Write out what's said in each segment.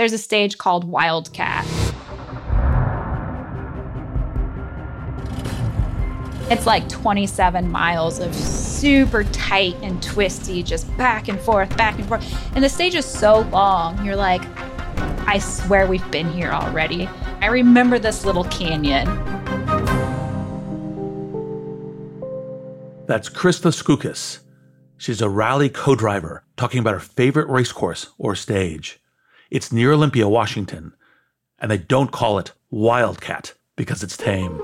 There's a stage called Wildcat. It's like 27 miles of super tight and twisty, just back and forth, back and forth. And the stage is so long, you're like, I swear we've been here already. I remember this little canyon. That's Krista Skoukis. She's a rally co driver talking about her favorite race course or stage. It's near Olympia, Washington, and they don't call it Wildcat because it's tame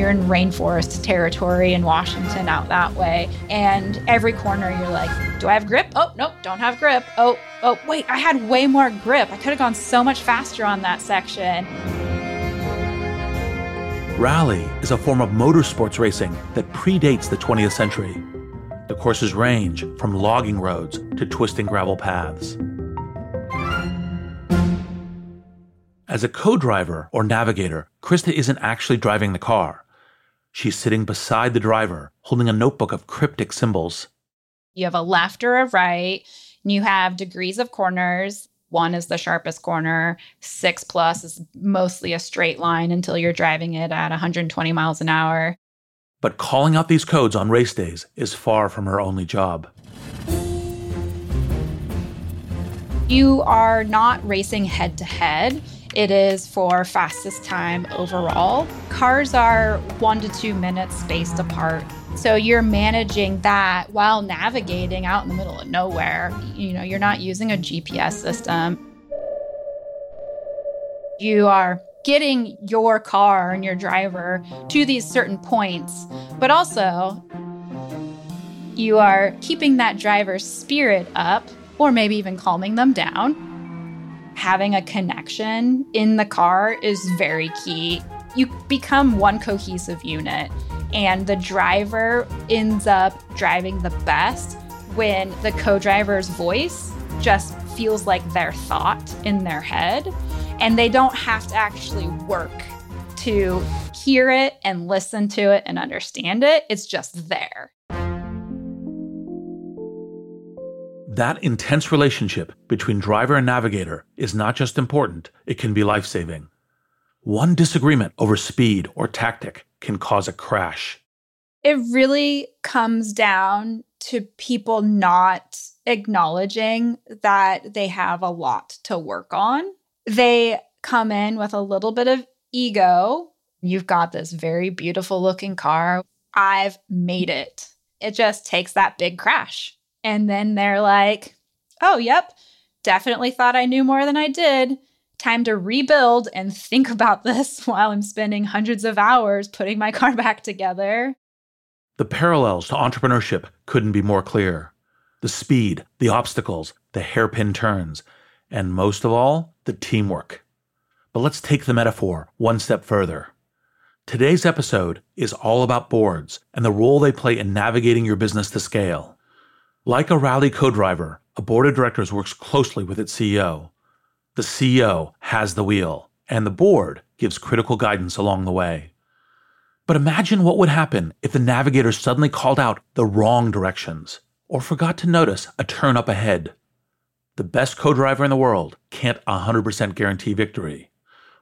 you're in rainforest territory in Washington out that way. And every corner you're like, do I have grip? Oh, nope, don't have grip. Oh, oh, wait, I had way more grip. I could have gone so much faster on that section. Rally is a form of motorsports racing that predates the 20th century. Courses range from logging roads to twisting gravel paths. As a co driver or navigator, Krista isn't actually driving the car. She's sitting beside the driver, holding a notebook of cryptic symbols. You have a left or a right, and you have degrees of corners. One is the sharpest corner. Six plus is mostly a straight line until you're driving it at 120 miles an hour. But calling out these codes on race days is far from her only job. You are not racing head to head. It is for fastest time overall. Cars are one to two minutes spaced apart. So you're managing that while navigating out in the middle of nowhere. You know, you're not using a GPS system. You are getting your car and your driver to these certain points, but also you are keeping that driver's spirit up or maybe even calming them down having a connection in the car is very key. You become one cohesive unit, and the driver ends up driving the best when the co driver's voice just feels like their thought in their head, and they don't have to actually work to hear it and listen to it and understand it. It's just there. That intense relationship between driver and navigator is not just important, it can be life saving. One disagreement over speed or tactic can cause a crash. It really comes down to people not acknowledging that they have a lot to work on. They come in with a little bit of ego. You've got this very beautiful looking car. I've made it. It just takes that big crash and then they're like, oh, yep, definitely thought I knew more than I did. Time to rebuild and think about this while I'm spending hundreds of hours putting my car back together. The parallels to entrepreneurship couldn't be more clear. The speed, the obstacles, the hairpin turns, and most of all, the teamwork. But let's take the metaphor one step further. Today's episode is all about boards and the role they play in navigating your business to scale. Like a rally co-driver, a board of directors works closely with its CEO. The CEO has the wheel, and the board gives critical guidance along the way. But imagine what would happen if the navigator suddenly called out the wrong directions or forgot to notice a turn up ahead. The best co-driver in the world can't 100% guarantee victory,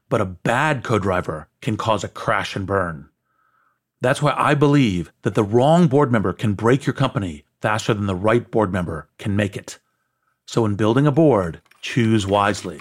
but a bad co-driver can cause a crash and burn. That's why I believe that the wrong board member can break your company faster than the right board member can make it. So, in building a board, choose wisely.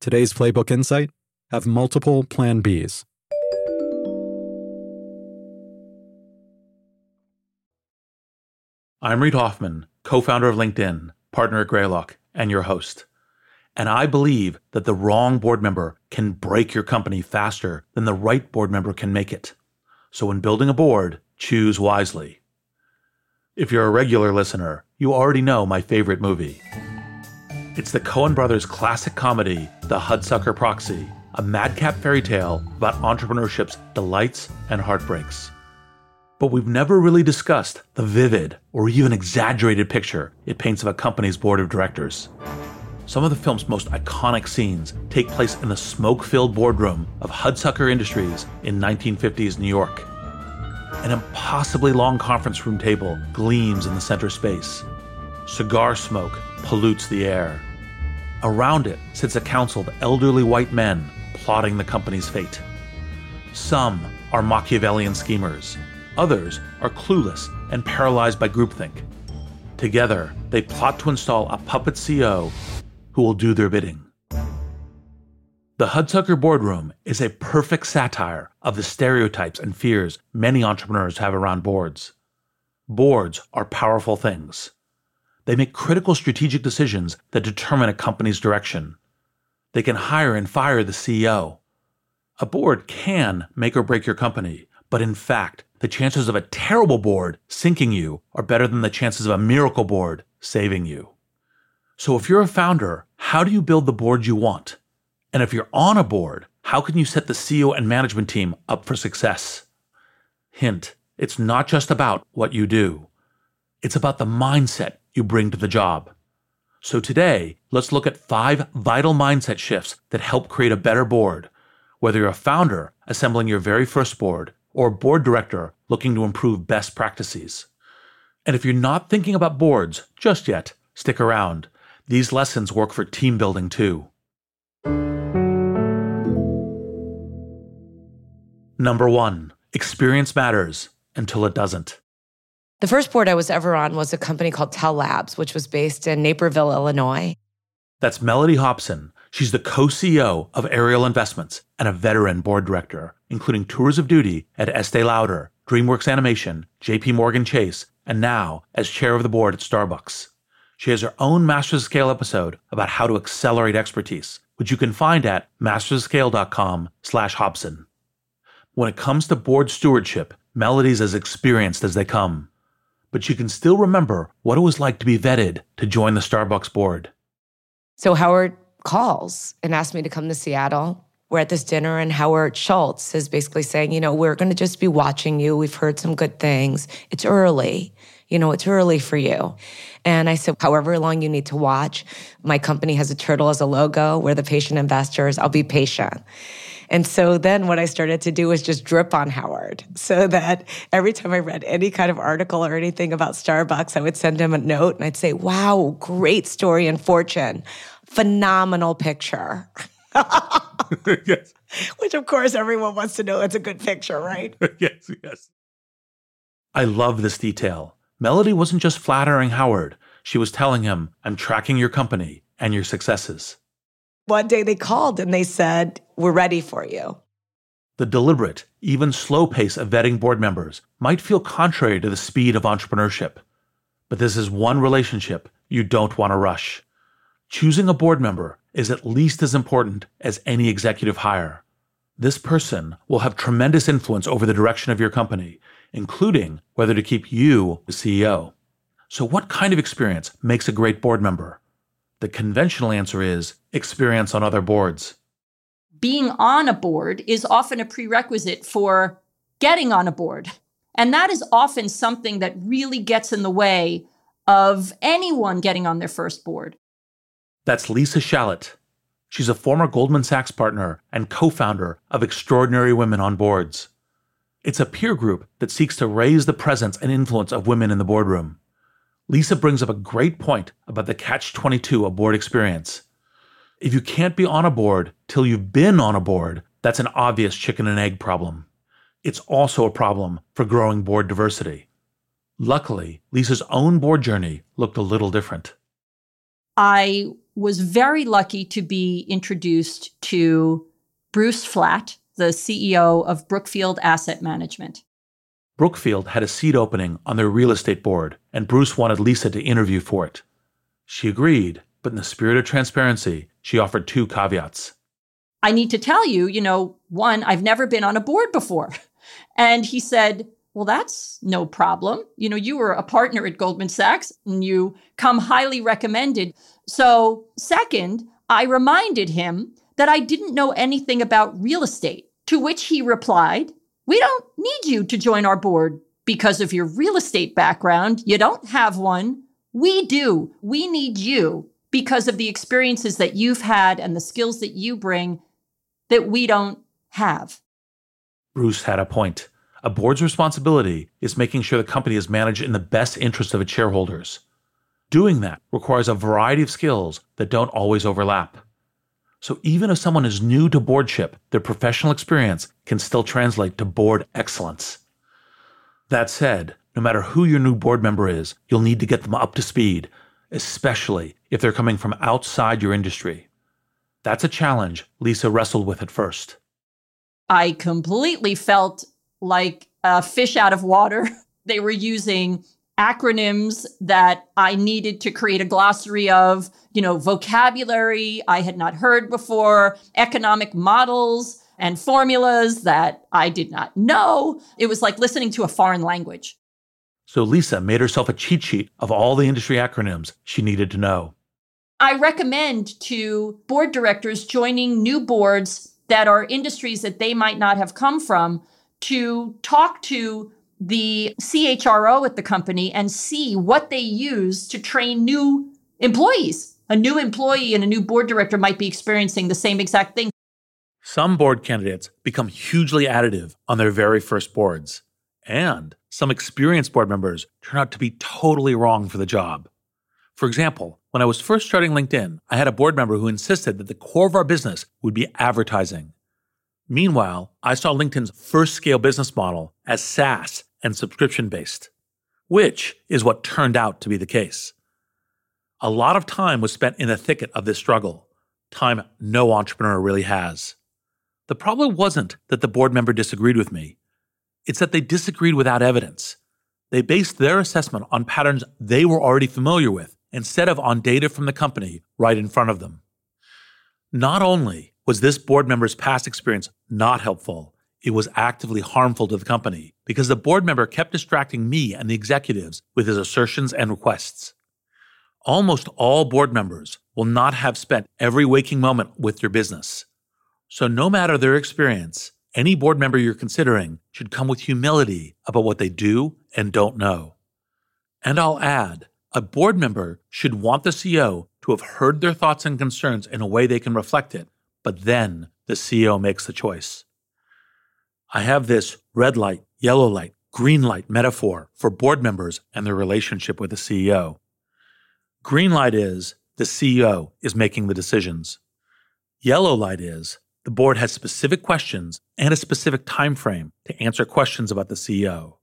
Today's Playbook Insight have multiple Plan Bs. I'm Reid Hoffman, co founder of LinkedIn, partner at Greylock, and your host. And I believe that the wrong board member can break your company faster than the right board member can make it. So when building a board, choose wisely. If you're a regular listener, you already know my favorite movie. It's the Coen brothers' classic comedy, The Hudsucker Proxy, a madcap fairy tale about entrepreneurship's delights and heartbreaks. But we've never really discussed the vivid or even exaggerated picture it paints of a company's board of directors. Some of the film's most iconic scenes take place in the smoke filled boardroom of Hudsucker Industries in 1950s New York. An impossibly long conference room table gleams in the center space. Cigar smoke pollutes the air. Around it sits a council of elderly white men plotting the company's fate. Some are Machiavellian schemers, others are clueless and paralyzed by groupthink. Together, they plot to install a puppet CEO who will do their bidding. The Hudsucker Boardroom is a perfect satire of the stereotypes and fears many entrepreneurs have around boards. Boards are powerful things. They make critical strategic decisions that determine a company's direction. They can hire and fire the CEO. A board can make or break your company, but in fact, the chances of a terrible board sinking you are better than the chances of a miracle board saving you. So if you're a founder, how do you build the board you want? And if you're on a board, how can you set the CEO and management team up for success? Hint, it's not just about what you do. It's about the mindset you bring to the job. So today, let's look at five vital mindset shifts that help create a better board, whether you're a founder assembling your very first board or a board director looking to improve best practices. And if you're not thinking about boards just yet, stick around these lessons work for team building too. Number one, experience matters until it doesn't. The first board I was ever on was a company called Tellabs, which was based in Naperville, Illinois. That's Mellody Hobson. She's the co CEO of Ariel Investments and a veteran board director, including tours of duty at Estee Lauder, DreamWorks Animation, JP Morgan Chase, and now as chair of the board at Starbucks. She has her own Masters of Scale episode about how to accelerate expertise, which you can find at masterscale.com slash Hobson. When it comes to board stewardship, Mellody's as experienced as they come. But she can still remember what it was like to be vetted to join the Starbucks board. So Howard calls and asks me to come to Seattle. We're at this dinner, and Howard Schultz is basically saying, You know, we're going to just be watching you. We've heard some good things. It's early. You know, it's early for you. And I said, however long you need to watch, my company has a turtle as a logo. We're the patient investors. I'll be patient. And so then what I started to do was just drip on Howard so that every time I read any kind of article or anything about Starbucks, I would send him a note and I'd say, wow, great story and fortune, phenomenal picture. yes. Which, of course, everyone wants to know it's a good picture, right? yes, yes. I love this detail. Mellody wasn't just flattering Howard, she was telling him, I'm tracking your company and your successes. One day they called and they said, We're ready for you. The deliberate, even slow pace of vetting board members might feel contrary to the speed of entrepreneurship. But this is one relationship you don't want to rush. Choosing a board member is at least as important as any executive hire. This person will have tremendous influence over the direction of your company, including whether to keep you the CEO. So, what kind of experience makes a great board member? The conventional answer is experience on other boards. Being on a board is often a prerequisite for getting on a board. And that is often something that really gets in the way of anyone getting on their first board. That's Lisa Shalett. She's a former Goldman Sachs partner and co founder of Extraordinary Women on Boards. It's a peer group that seeks to raise the presence and influence of women in the boardroom. Lisa brings up a great point about the catch 22 aboard experience. If you can't be on a board till you've been on a board, that's an obvious chicken and egg problem. It's also a problem for growing board diversity. Luckily, Lisa's own board journey looked a little different. I was very lucky to be introduced to Bruce Flatt, the CEO of Brookfield Asset Management. Brookfield had a seat opening on their real estate board, and Bruce wanted Lisa to interview for it. She agreed, but in the spirit of transparency, she offered two caveats. I need to tell you, you know, one, I've never been on a board before. And he said, well, that's no problem. You know, you were a partner at Goldman Sachs and you come highly recommended. So, second, I reminded him that I didn't know anything about real estate, to which he replied, We don't need you to join our board because of your real estate background. You don't have one. We do. We need you because of the experiences that you've had and the skills that you bring that we don't have. Bruce had a point. A board's responsibility is making sure the company is managed in the best interest of its shareholders. Doing that requires a variety of skills that don't always overlap. So even if someone is new to boardship, their professional experience can still translate to board excellence. That said, no matter who your new board member is, you'll need to get them up to speed, especially if they're coming from outside your industry. That's a challenge Lisa wrestled with at first. I completely felt like a fish out of water. they were using acronyms that I needed to create a glossary of, you know, vocabulary I had not heard before, economic models and formulas that I did not know. It was like listening to a foreign language. So Lisa made herself a cheat sheet of all the industry acronyms she needed to know. I recommend to board directors joining new boards that are industries that they might not have come from to talk to the CHRO at the company and see what they use to train new employees. A new employee and a new board director might be experiencing the same exact thing. Some board candidates become hugely additive on their very first boards, and some experienced board members turn out to be totally wrong for the job. For example, when I was first starting LinkedIn, I had a board member who insisted that the core of our business would be advertising. Meanwhile, I saw LinkedIn's first scale business model as SaaS and subscription based, which is what turned out to be the case. A lot of time was spent in the thicket of this struggle, time no entrepreneur really has. The problem wasn't that the board member disagreed with me, it's that they disagreed without evidence. They based their assessment on patterns they were already familiar with instead of on data from the company right in front of them. Not only was this board member's past experience not helpful, it was actively harmful to the company because the board member kept distracting me and the executives with his assertions and requests. Almost all board members will not have spent every waking moment with your business. So, no matter their experience, any board member you're considering should come with humility about what they do and don't know. And I'll add a board member should want the CEO to have heard their thoughts and concerns in a way they can reflect it, but then the CEO makes the choice. I have this red light, yellow light, green light metaphor for board members and their relationship with the CEO. Green light is the CEO is making the decisions. Yellow light is the board has specific questions and a specific time frame to answer questions about the CEO.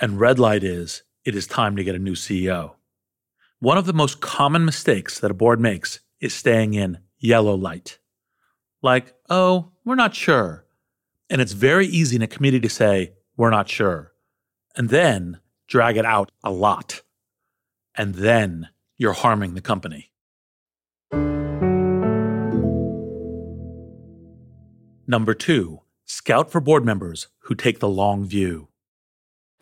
And red light is it is time to get a new CEO. One of the most common mistakes that a board makes is staying in yellow light. Like, oh, we're not sure. And it's very easy in a committee to say, we're not sure. And then drag it out a lot. And then you're harming the company. Number two, scout for board members who take the long view.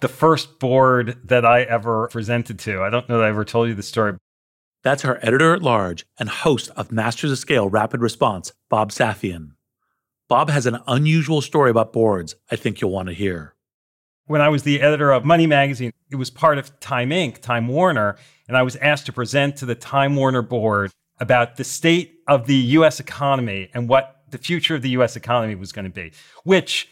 The first board that I ever presented to, I don't know that I ever told you the story. That's our editor at large and host of Masters of Scale Rapid Response, Bob Safian. Bob has an unusual story about boards I think you'll want to hear. When I was the editor of Money Magazine, it was part of Time Inc., Time Warner, and I was asked to present to the Time Warner board about the state of the US economy and what the future of the US economy was going to be, which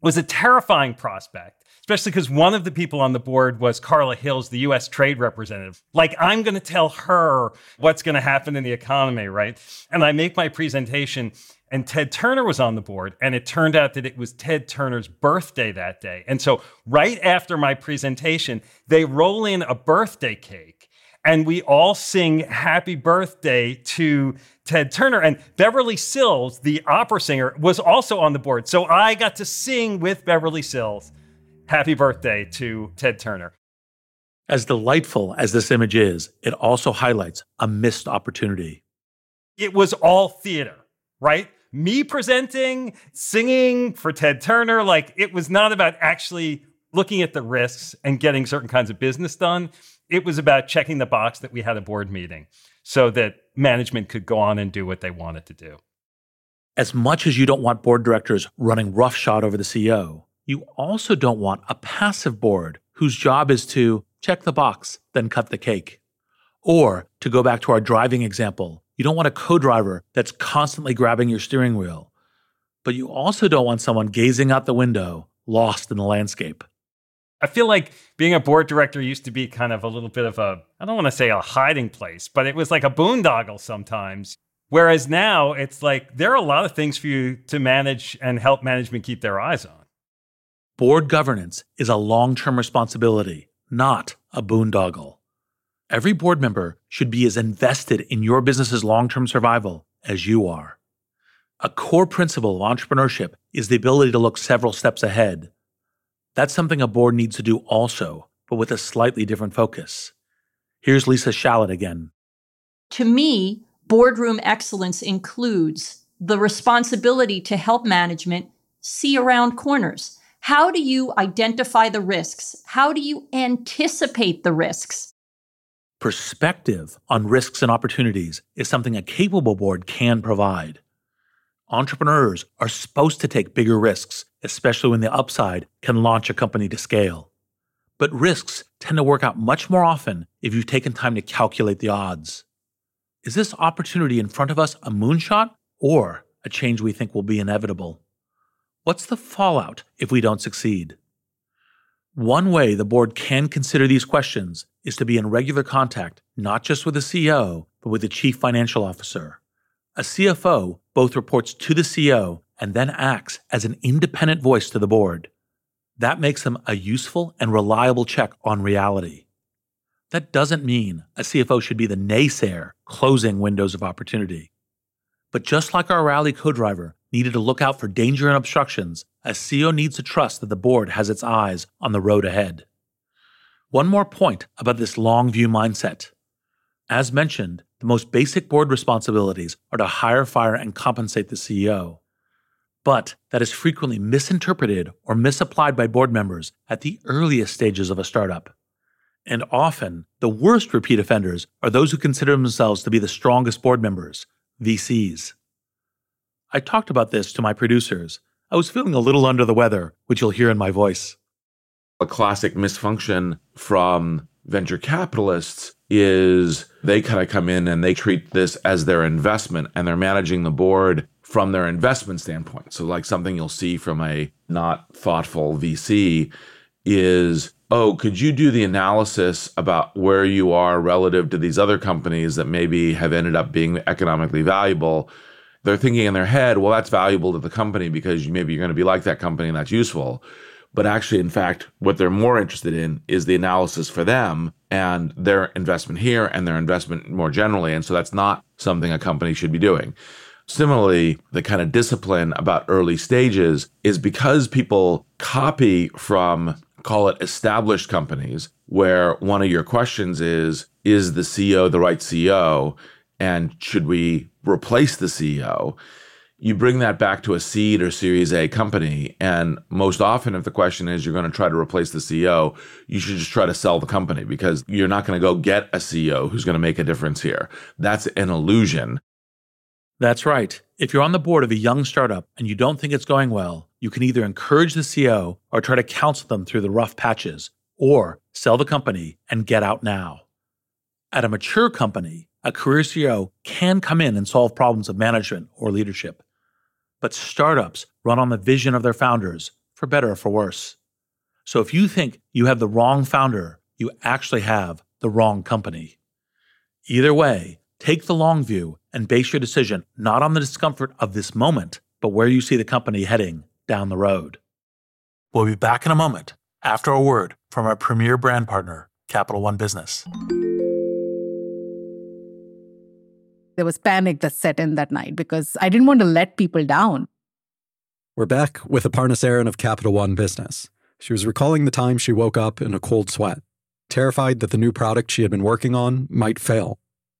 was a terrifying prospect especially because one of the people on the board was Carla Hills, the US trade representative. Like, I'm going to tell her what's going to happen in the economy, right? And I make my presentation, and Ted Turner was on the board, and it turned out that it was Ted Turner's birthday that day. And so, right after my presentation, they roll in a birthday cake and we all sing happy birthday to Ted Turner. And Beverly Sills, the opera singer, was also on the board. So I got to sing with Beverly Sills happy birthday to Ted Turner. As delightful as this image is, it also highlights a missed opportunity. It was all theater, right? Me presenting, singing for Ted Turner, like it was not about actually looking at the risks and getting certain kinds of business done. It was about checking the box that we had a board meeting so that management could go on and do what they wanted to do. As much as you don't want board directors running roughshod over the CEO, you also don't want a passive board whose job is to check the box, then cut the cake. Or, to go back to our driving example, you don't want a co driver that's constantly grabbing your steering wheel. But you also don't want someone gazing out the window, lost in the landscape. I feel like being a board director used to be kind of a little bit of a, I don't want to say a hiding place, but it was like a boondoggle sometimes. Whereas now it's like there are a lot of things for you to manage and help management keep their eyes on. Board governance is a long term responsibility, not a boondoggle. Every board member should be as invested in your business's long term survival as you are. A core principle of entrepreneurship is the ability to look several steps ahead that's something a board needs to do also, but with a slightly different focus. Here's Lisa Shalett again. To me, boardroom excellence includes the responsibility to help management see around corners. How do you identify the risks? How do you anticipate the risks? Perspective on risks and opportunities is something a capable board can provide. Entrepreneurs are supposed to take bigger risks, especially when the upside can launch a company to scale. But risks tend to work out much more often if you've taken time to calculate the odds. Is this opportunity in front of us a moonshot or a change we think will be inevitable? What's the fallout if we don't succeed? One way the board can consider these questions is to be in regular contact not just with the CEO, but with the chief financial officer. A CFO both reports to the CEO and then acts as an independent voice to the board. That makes them a useful and reliable check on reality. That doesn't mean a CFO should be the naysayer closing windows of opportunity. But just like our rally co-driver needed to look out for danger and obstructions, a CEO needs to trust that the board has its eyes on the road ahead. One more point about this long view mindset. As mentioned, the most basic board responsibilities are to hire, fire, and compensate the CEO. But that is frequently misinterpreted or misapplied by board members at the earliest stages of a startup. And often, the worst repeat offenders are those who consider themselves to be the strongest board members, VCs. I talked about this to my producers. I was feeling a little under the weather, which you'll hear in my voice. A classic misfunction from venture capitalists is they kind of come in and they treat this as their investment and they're managing the board from their investment standpoint. So, like something you'll see from a not thoughtful VC is, oh, could you do the analysis about where you are relative to these other companies that maybe have ended up being economically valuable? they're thinking in their head, well, that's valuable to the company because maybe you're going to be like that company and that's useful. But actually, in fact, what they're more interested in is the analysis for them and their investment here and their investment more generally. And so that's not something a company should be doing. Similarly, the kind of discipline about early stages is because people copy from, call it established companies, where one of your questions is, is the CEO the right CEO? And should we replace the CEO? You bring that back to a seed or series A company. And most often, if the question is you're going to try to replace the CEO, you should just try to sell the company because you're not going to go get a CEO who's going to make a difference here. That's an illusion. That's right. If you're on the board of a young startup and you don't think it's going well, you can either encourage the CEO or try to counsel them through the rough patches, or sell the company and get out now. At a mature company, a career CEO can come in and solve problems of management or leadership. But startups run on the vision of their founders, for better or for worse. So if you think you have the wrong founder, you actually have the wrong company. Either way, take the long view and base your decision not on the discomfort of this moment, but where you see the company heading down the road. We'll be back in a moment after a word from our premier brand partner, Capital One Business. There was panic that set in that night because I didn't want to let people down. We're back with Aparna Saran of Capital One Business. She was recalling the time she woke up in a cold sweat, terrified that the new product she had been working on might fail.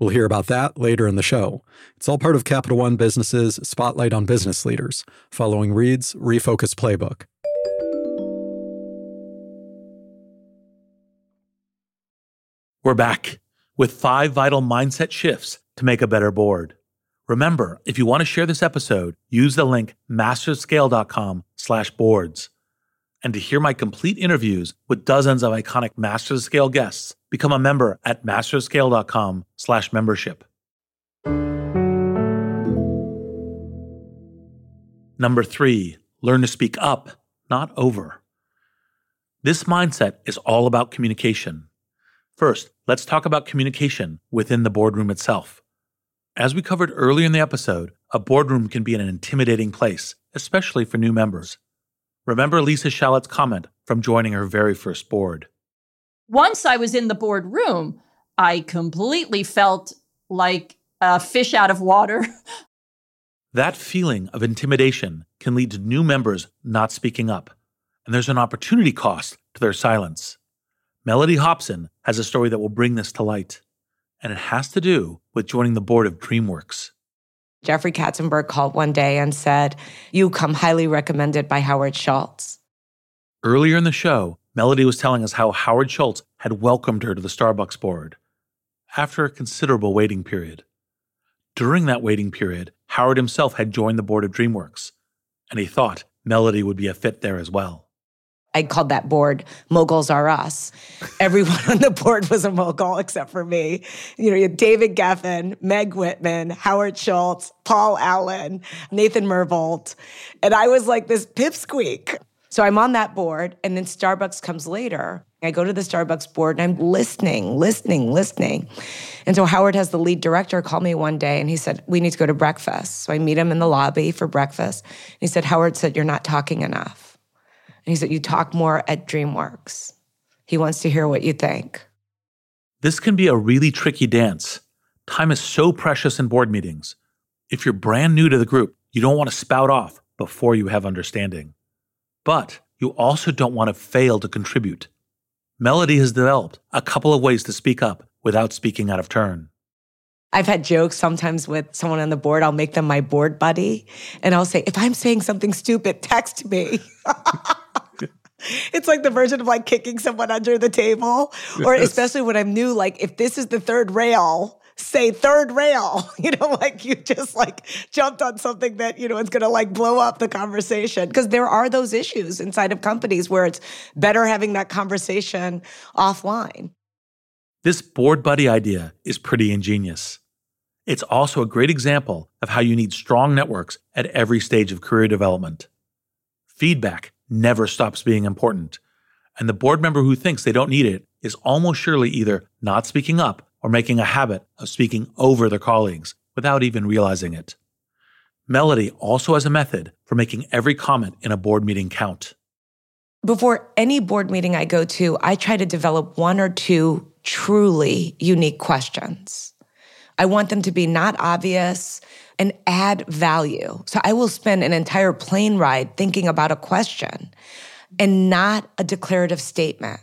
We'll hear about that later in the show. It's all part of Capital One Business's Spotlight on Business Leaders, following Reid's Refocus Playbook. We're back with five vital mindset shifts to make a better board. Remember, if you want to share this episode, use the link masterscale.com slash boards and to hear my complete interviews with dozens of iconic Masters of Scale guests, become a member at masterscale.com slash membership. Number three, learn to speak up, not over. This mindset is all about communication. First, let's talk about communication within the boardroom itself. As we covered earlier in the episode, a boardroom can be an intimidating place, especially for new members. Remember Lisa Shalett's comment from joining her very first board. Once I was in the boardroom, I completely felt like a fish out of water. that feeling of intimidation can lead to new members not speaking up, and there's an opportunity cost to their silence. Mellody Hobson has a story that will bring this to light, and it has to do with joining the board of DreamWorks. Jeffrey Katzenberg called one day and said, You come highly recommended by Howard Schultz. Earlier in the show, Mellody was telling us how Howard Schultz had welcomed her to the Starbucks board after a considerable waiting period. During that waiting period, Howard himself had joined the board of DreamWorks, and he thought Mellody would be a fit there as well. I called that board Moguls Are Us. Everyone on the board was a mogul except for me. You know, you had David Geffen, Meg Whitman, Howard Schultz, Paul Allen, Nathan Myhrvold. And I was like this pipsqueak. So I'm on that board, and then Starbucks comes later. I go to the Starbucks board and I'm listening, listening, listening. And so Howard has the lead director call me one day and he said, We need to go to breakfast. So I meet him in the lobby for breakfast. He said, Howard said, You're not talking enough. And he said, You talk more at DreamWorks. He wants to hear what you think. This can be a really tricky dance. Time is so precious in board meetings. If you're brand new to the group, you don't want to spout off before you have understanding. But you also don't want to fail to contribute. Mellody has developed a couple of ways to speak up without speaking out of turn. I've had jokes sometimes with someone on the board. I'll make them my board buddy. And I'll say, if I'm saying something stupid, text me. it's like the version of like kicking someone under the table. Or especially when I'm new, like if this is the third rail, say third rail. You know, like you just like jumped on something that, you know, is gonna like blow up the conversation. Because there are those issues inside of companies where it's better having that conversation offline. This board buddy idea is pretty ingenious. It's also a great example of how you need strong networks at every stage of career development. Feedback never stops being important, and the board member who thinks they don't need it is almost surely either not speaking up or making a habit of speaking over their colleagues without even realizing it. Mellody also has a method for making every comment in a board meeting count. Before any board meeting I go to, I try to develop one or two truly unique questions. I want them to be not obvious and add value. So I will spend an entire plane ride thinking about a question and not a declarative statement.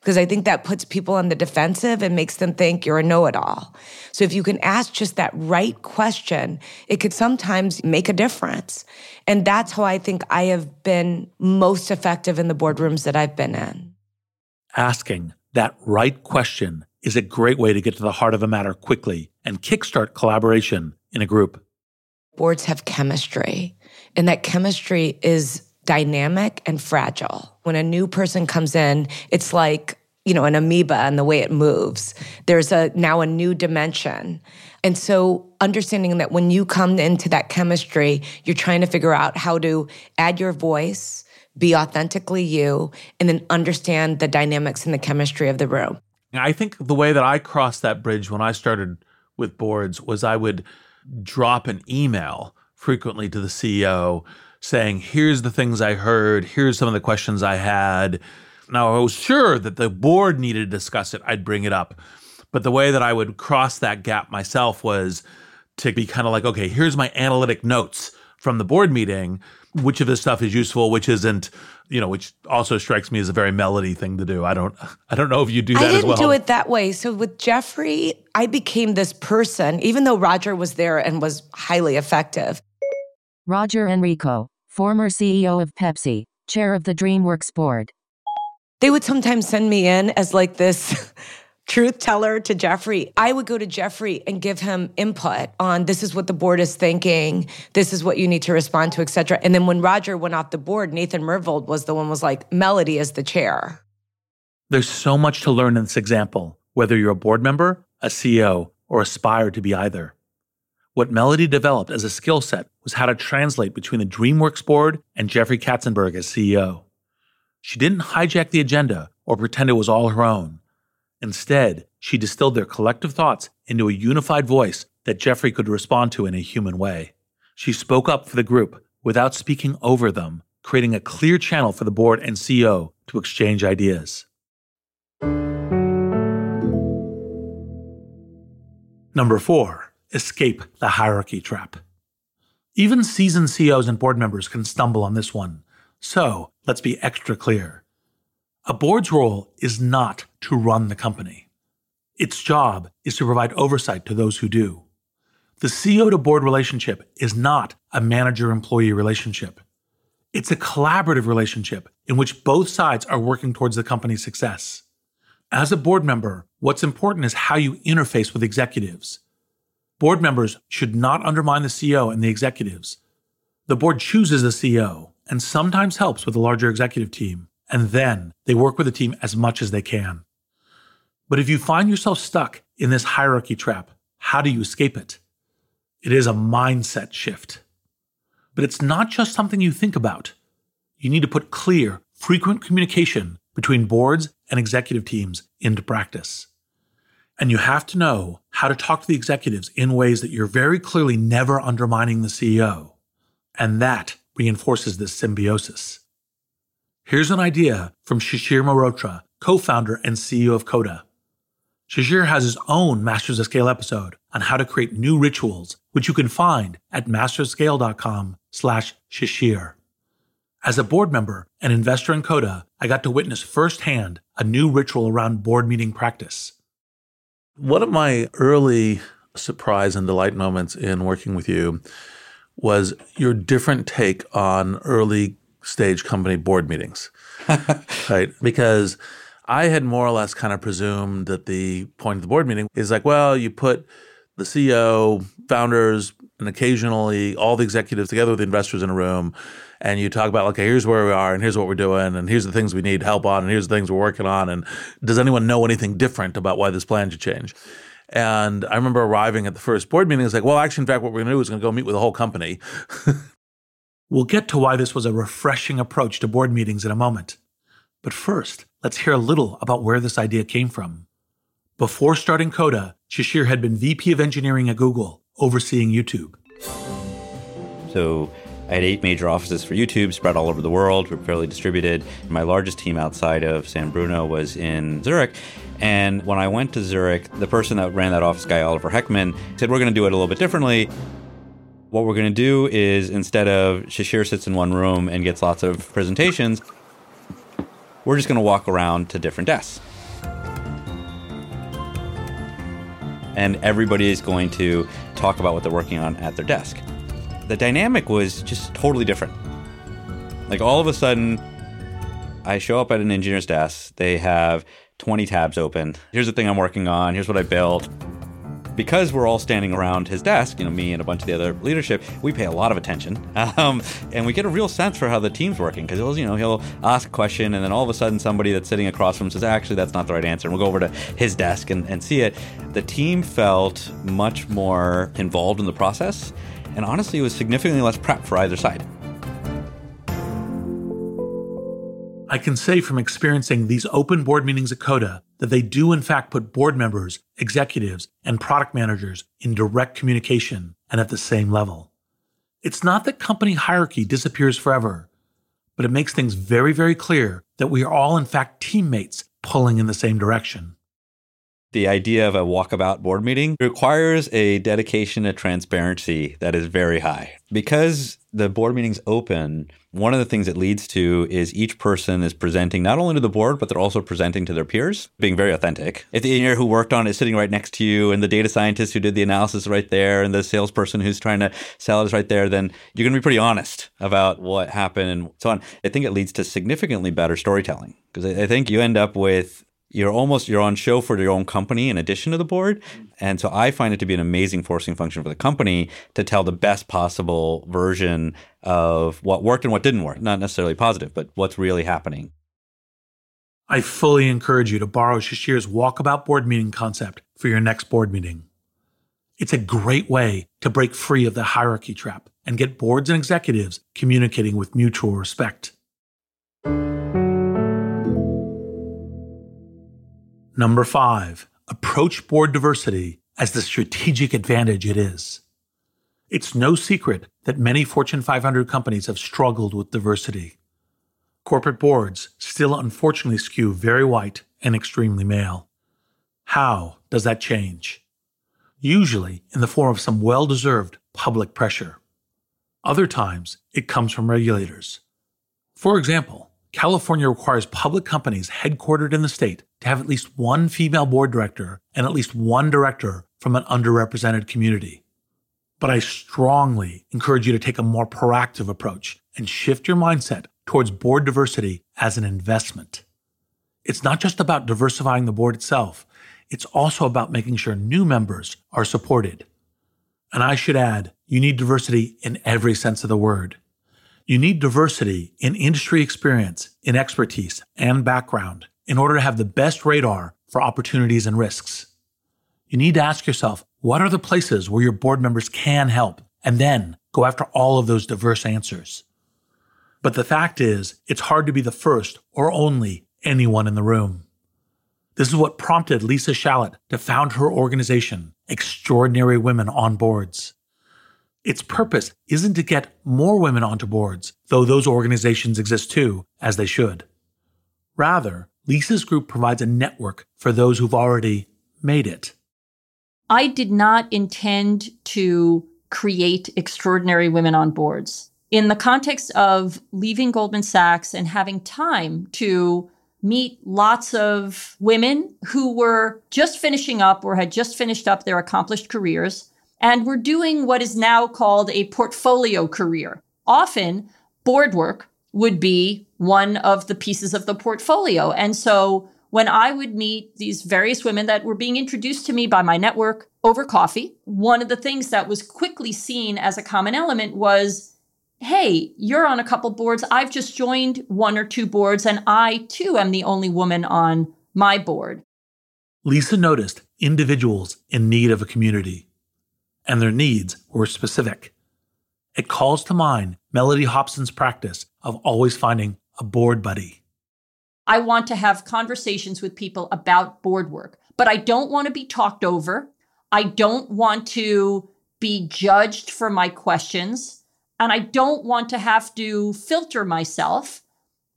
Because I think that puts people on the defensive and makes them think you're a know it all. So, if you can ask just that right question, it could sometimes make a difference. And that's how I think I have been most effective in the boardrooms that I've been in. Asking that right question is a great way to get to the heart of a matter quickly and kickstart collaboration in a group. Boards have chemistry, and that chemistry is dynamic and fragile. When a new person comes in, it's like, you know, an amoeba and the way it moves. There's a now a new dimension. And so understanding that when you come into that chemistry, you're trying to figure out how to add your voice, be authentically you, and then understand the dynamics and the chemistry of the room. I think the way that I crossed that bridge when I started with boards was I would drop an email frequently to the CEO saying, Here's the things I heard, here's some of the questions I had. Now, I was sure that the board needed to discuss it, I'd bring it up. But the way that I would cross that gap myself was to be kind of like, okay, here's my analytic notes from the board meeting. Which of this stuff is useful, which isn't, you know, which also strikes me as a very Mellody thing to do. I don't, I don't know if you do that I didn't as well. do it that way. So with Jeffrey, I became this person, even though Roger was there and was highly effective. Roger Enrico, former CEO of Pepsi, chair of the DreamWorks board. They would sometimes send me in as like this truth teller to Jeffrey. I would go to Jeffrey and give him input on this is what the board is thinking, this is what you need to respond to, etc. And then when Roger went off the board, Nathan Myhrvold was the one was like, Mellody is the chair. There's so much to learn in this example, whether you're a board member, a CEO, or aspire to be either. What Mellody developed as a skill set was how to translate between the DreamWorks board and Jeffrey Katzenberg as CEO. She didn't hijack the agenda or pretend it was all her own. Instead, she distilled their collective thoughts into a unified voice that Jeffrey could respond to in a human way. She spoke up for the group without speaking over them, creating a clear channel for the board and CEO to exchange ideas. Number four, escape the hierarchy trap. Even seasoned CEOs and board members can stumble on this one. So let's be extra clear. A board's role is not to run the company. Its job is to provide oversight to those who do. The CEO to board relationship is not a manager employee relationship. It's a collaborative relationship in which both sides are working towards the company's success. As a board member, what's important is how you interface with executives. Board members should not undermine the CEO and the executives. The board chooses the CEO and sometimes helps with the larger executive team, and then they work with the team as much as they can. But if you find yourself stuck in this hierarchy trap, how do you escape it? It is a mindset shift. But it's not just something you think about. You need to put clear, frequent communication between boards and executive teams into practice. And you have to know how to talk to the executives in ways that you're very clearly never undermining the CEO. And that reinforces this symbiosis. Here's an idea from Shishir Mehrotra, co founder and CEO of Coda. Shishir has his own Masters of Scale episode on how to create new rituals, which you can find at masterscale.com slash Shishir. As a board member and investor in Coda, I got to witness firsthand a new ritual around board meeting practice. One of my early surprise and delight moments in working with you was your different take on early stage company board meetings. right? Because I had more or less kind of presumed that the point of the board meeting is like, well, you put the CEO, founders, and occasionally all the executives together with the investors in a room and you talk about okay here's where we are and here's what we're doing and here's the things we need help on and here's the things we're working on and does anyone know anything different about why this plan should change and i remember arriving at the first board meeting it's like well actually in fact what we're going to do is going to go meet with the whole company we'll get to why this was a refreshing approach to board meetings in a moment but first let's hear a little about where this idea came from before starting coda shishir had been vp of engineering at google overseeing youtube so I had eight major offices for YouTube spread all over the world. We're fairly distributed. My largest team outside of San Bruno was in Zurich. And when I went to Zurich, the person that ran that office, guy Oliver Heckmann, said, We're going to do it a little bit differently. What we're going to do is instead of Shishir sits in one room and gets lots of presentations, we're just going to walk around to different desks. And everybody is going to talk about what they're working on at their desk the dynamic was just totally different. Like all of a sudden, I show up at an engineer's desk. They have 20 tabs open. Here's the thing I'm working on. Here's what I built. Because we're all standing around his desk, you know, me and a bunch of the other leadership, we pay a lot of attention, um, and we get a real sense for how the team's working. Because he'll, you know, he'll ask a question, and then all of a sudden, somebody that's sitting across from him says, "Actually, that's not the right answer," and we'll go over to his desk and, and see it. The team felt much more involved in the process, and honestly, it was significantly less prep for either side. I can say from experiencing these open board meetings at Coda that they do, in fact, put board members, executives, and product managers in direct communication and at the same level. It's not that company hierarchy disappears forever, but it makes things very, very clear that we are all, in fact, teammates pulling in the same direction the idea of a walkabout board meeting requires a dedication to transparency that is very high. Because the board meeting's open, one of the things it leads to is each person is presenting not only to the board, but they're also presenting to their peers, being very authentic. If the engineer who worked on it is sitting right next to you, and the data scientist who did the analysis right there, and the salesperson who's trying to sell is right there, then you're going to be pretty honest about what happened and so on. I think it leads to significantly better storytelling because I think you end up with you're almost you're on show for your own company in addition to the board. And so i find it to be an amazing forcing function for the company to tell the best possible version of what worked and what didn't work. Not necessarily positive but what's really happening. I fully encourage you to borrow shishir's walkabout board meeting concept for your next board meeting. It's a great way to break free of the hierarchy trap and get boards and executives communicating with mutual respect Number five, approach board diversity as the strategic advantage it is. It's no secret that many Fortune 500 companies have struggled with diversity. Corporate boards still unfortunately skew very white and extremely male. How does that change? Usually in the form of some well deserved public pressure. Other times, it comes from regulators. For example, California requires public companies headquartered in the state to have at least one female board director and at least one director from an underrepresented community. But I strongly encourage you to take a more proactive approach and shift your mindset towards board diversity as an investment. It's not just about diversifying the board itself, it's also about making sure new members are supported. And I should add, you need diversity in every sense of the word. You need diversity in industry experience, in expertise, and background in order to have the best radar for opportunities and risks. You need to ask yourself, what are the places where your board members can help? And then go after all of those diverse answers. But the fact is, it's hard to be the first or only anyone in the room. This is what prompted Lisa Shalett to found her organization, Extraordinary Women on Boards. Its purpose isn't to get more women onto boards, though those organizations exist too, as they should. Rather, Lisa's group provides a network for those who've already made it. I did not intend to create extraordinary women on boards. in the context of leaving Goldman Sachs and having time to meet lots of women who were just finishing up or had just finished up their accomplished careers and were doing what is now called a portfolio career. Often, board work would be one of the pieces of the portfolio. And so when I would meet these various women that were being introduced to me by my network over coffee, one of the things that was quickly seen as a common element was hey, you're on a couple boards. I've just joined one or two boards, and I too am the only woman on my board. Lisa noticed individuals in need of a community, and their needs were specific. It calls to mind Mellody Hobson's practice of always finding a board buddy. I want to have conversations with people about board work, but I don't want to be talked over. I don't want to be judged for my questions. And I don't want to have to filter myself.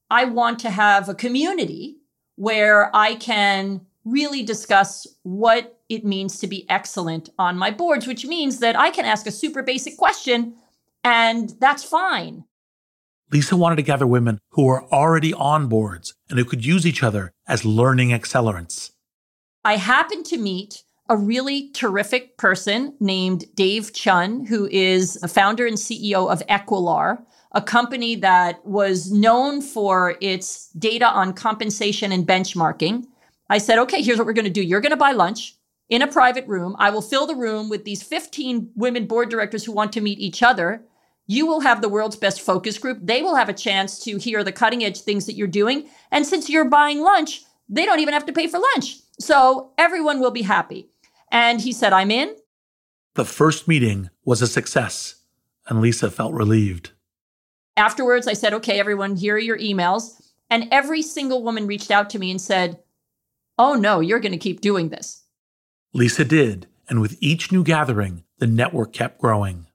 I want to have a community where I can really discuss what it means to be excellent on my boards, which means that I can ask a super basic question and that's fine. Lisa wanted to gather women who were already on boards and who could use each other as learning accelerants. I happened to meet a really terrific person named Dave Chun, who is a founder and CEO of Equilar, a company that was known for its data on compensation and benchmarking. I said, okay, here's what we're going to do. You're going to buy lunch in a private room. I will fill the room with these 15 women board directors who want to meet each other. You will have the world's best focus group. They will have a chance to hear the cutting edge things that you're doing. And since you're buying lunch, they don't even have to pay for lunch. So everyone will be happy. And he said, I'm in. The first meeting was a success, and Lisa felt relieved. Afterwards, I said, okay, everyone, here are your emails. And every single woman reached out to me and said, oh no, you're going to keep doing this. Lisa did, and with each new gathering, the network kept growing.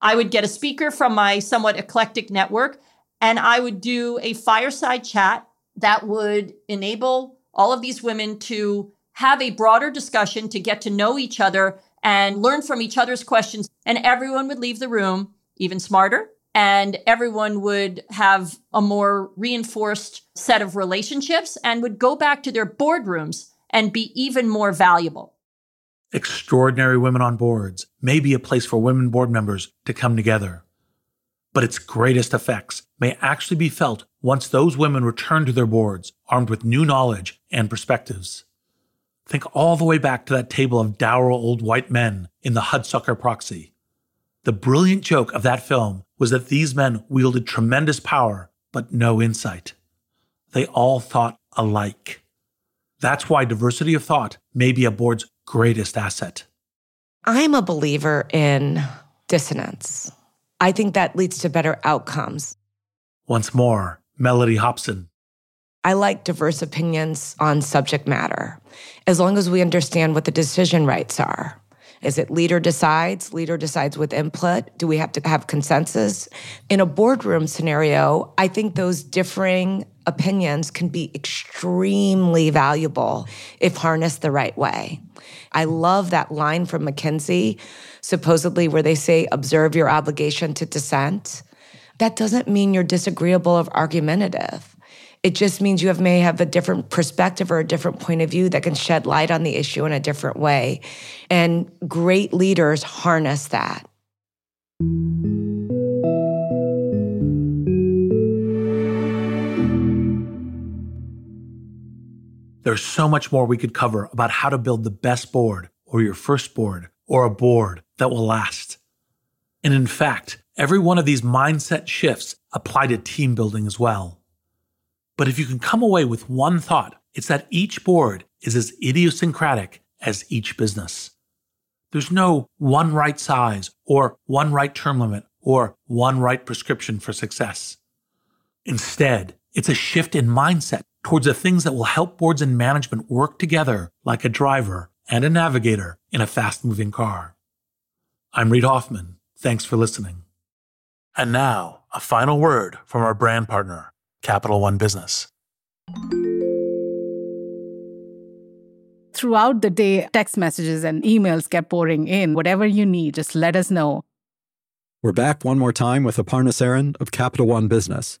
I would get a speaker from my somewhat eclectic network, and I would do a fireside chat that would enable all of these women to have a broader discussion to get to know each other and learn from each other's questions. And everyone would leave the room even smarter. And everyone would have a more reinforced set of relationships and would go back to their boardrooms and be even more valuable. Extraordinary women on boards may be a place for women board members to come together. But its greatest effects may actually be felt once those women return to their boards armed with new knowledge and perspectives. Think all the way back to that table of dour old white men in the Hudsucker Proxy. The brilliant joke of that film was that these men wielded tremendous power, but no insight. They all thought alike. That's why diversity of thought may be a board's greatest asset. I'm a believer in dissonance. I think that leads to better outcomes. Once more, Mellody Hobson. I like diverse opinions on subject matter, as long as we understand what the decision rights are. Is it leader decides? Leader decides with input? Do we have to have consensus? In a boardroom scenario, I think those differing opinions can be extremely valuable if harnessed the right way. I love that line from McKinsey, supposedly where they say, observe your obligation to dissent. That doesn't mean you're disagreeable or argumentative. It just means you have may have a different perspective or a different point of view that can shed light on the issue in a different way. And great leaders harness that. There's so much more we could cover about how to build the best board, or your first board, or a board that will last. And in fact, every one of these mindset shifts apply to team building as well. But if you can come away with one thought, it's that each board is as idiosyncratic as each business. There's no one right size or one right term limit or one right prescription for success. Instead, it's a shift in mindset towards the things that will help boards and management work together like a driver and a navigator in a fast moving car. I'm Reid Hoffman. Thanks for listening. And now, a final word from our brand partner, Capital One Business. Throughout the day, text messages and emails kept pouring in. Whatever you need, just let us know. We're back one more time with Aparna Saran of Capital One Business.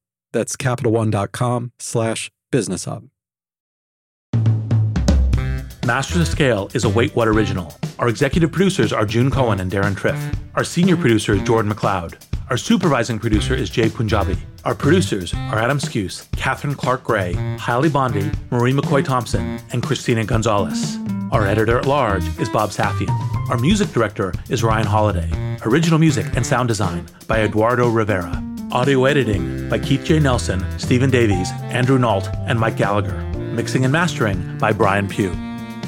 That's CapitalOne.com slash business hub. Masters of Scale is a Wait What original. Our executive producers are June Cohen and Deron Triff. Our senior producer is Jordan McLeod. Our supervising producer is Jay Punjabi. Our producers are Adam Skuse, Catherine Clark Gray, Hailey Bondi, Marie McCoy Thompson, and Christina Gonzalez. Our editor at large is Bob Safian. Our music director is Ryan Holiday. Original music and sound design by Eduardo Rivera. Audio editing by Keith J. Nelson, Stephen Davies, Andrew Nault, and Mike Gallagher. Mixing and mastering by Brian Pugh.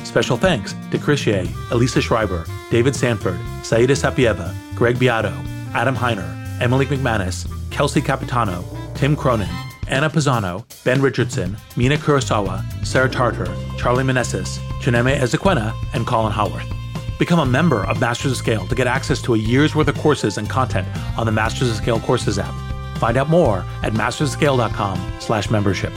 Special thanks to Chris Yeh, Elisa Schreiber, David Sanford, Saida Sapieva, Greg Beato, Adam Heiner, Emily McManus, Kelsey Capitano, Tim Cronin, Anna Pisano, Ben Richardson, Mina Kurosawa, Sarah Tartar, Charlie Meneses, Chineme Ezequena, and Colin Howarth. Become a member of Masters of Scale to get access to a year's worth of courses and content on the Masters of Scale Courses app. Find out more at mastersofscale.com slash membership.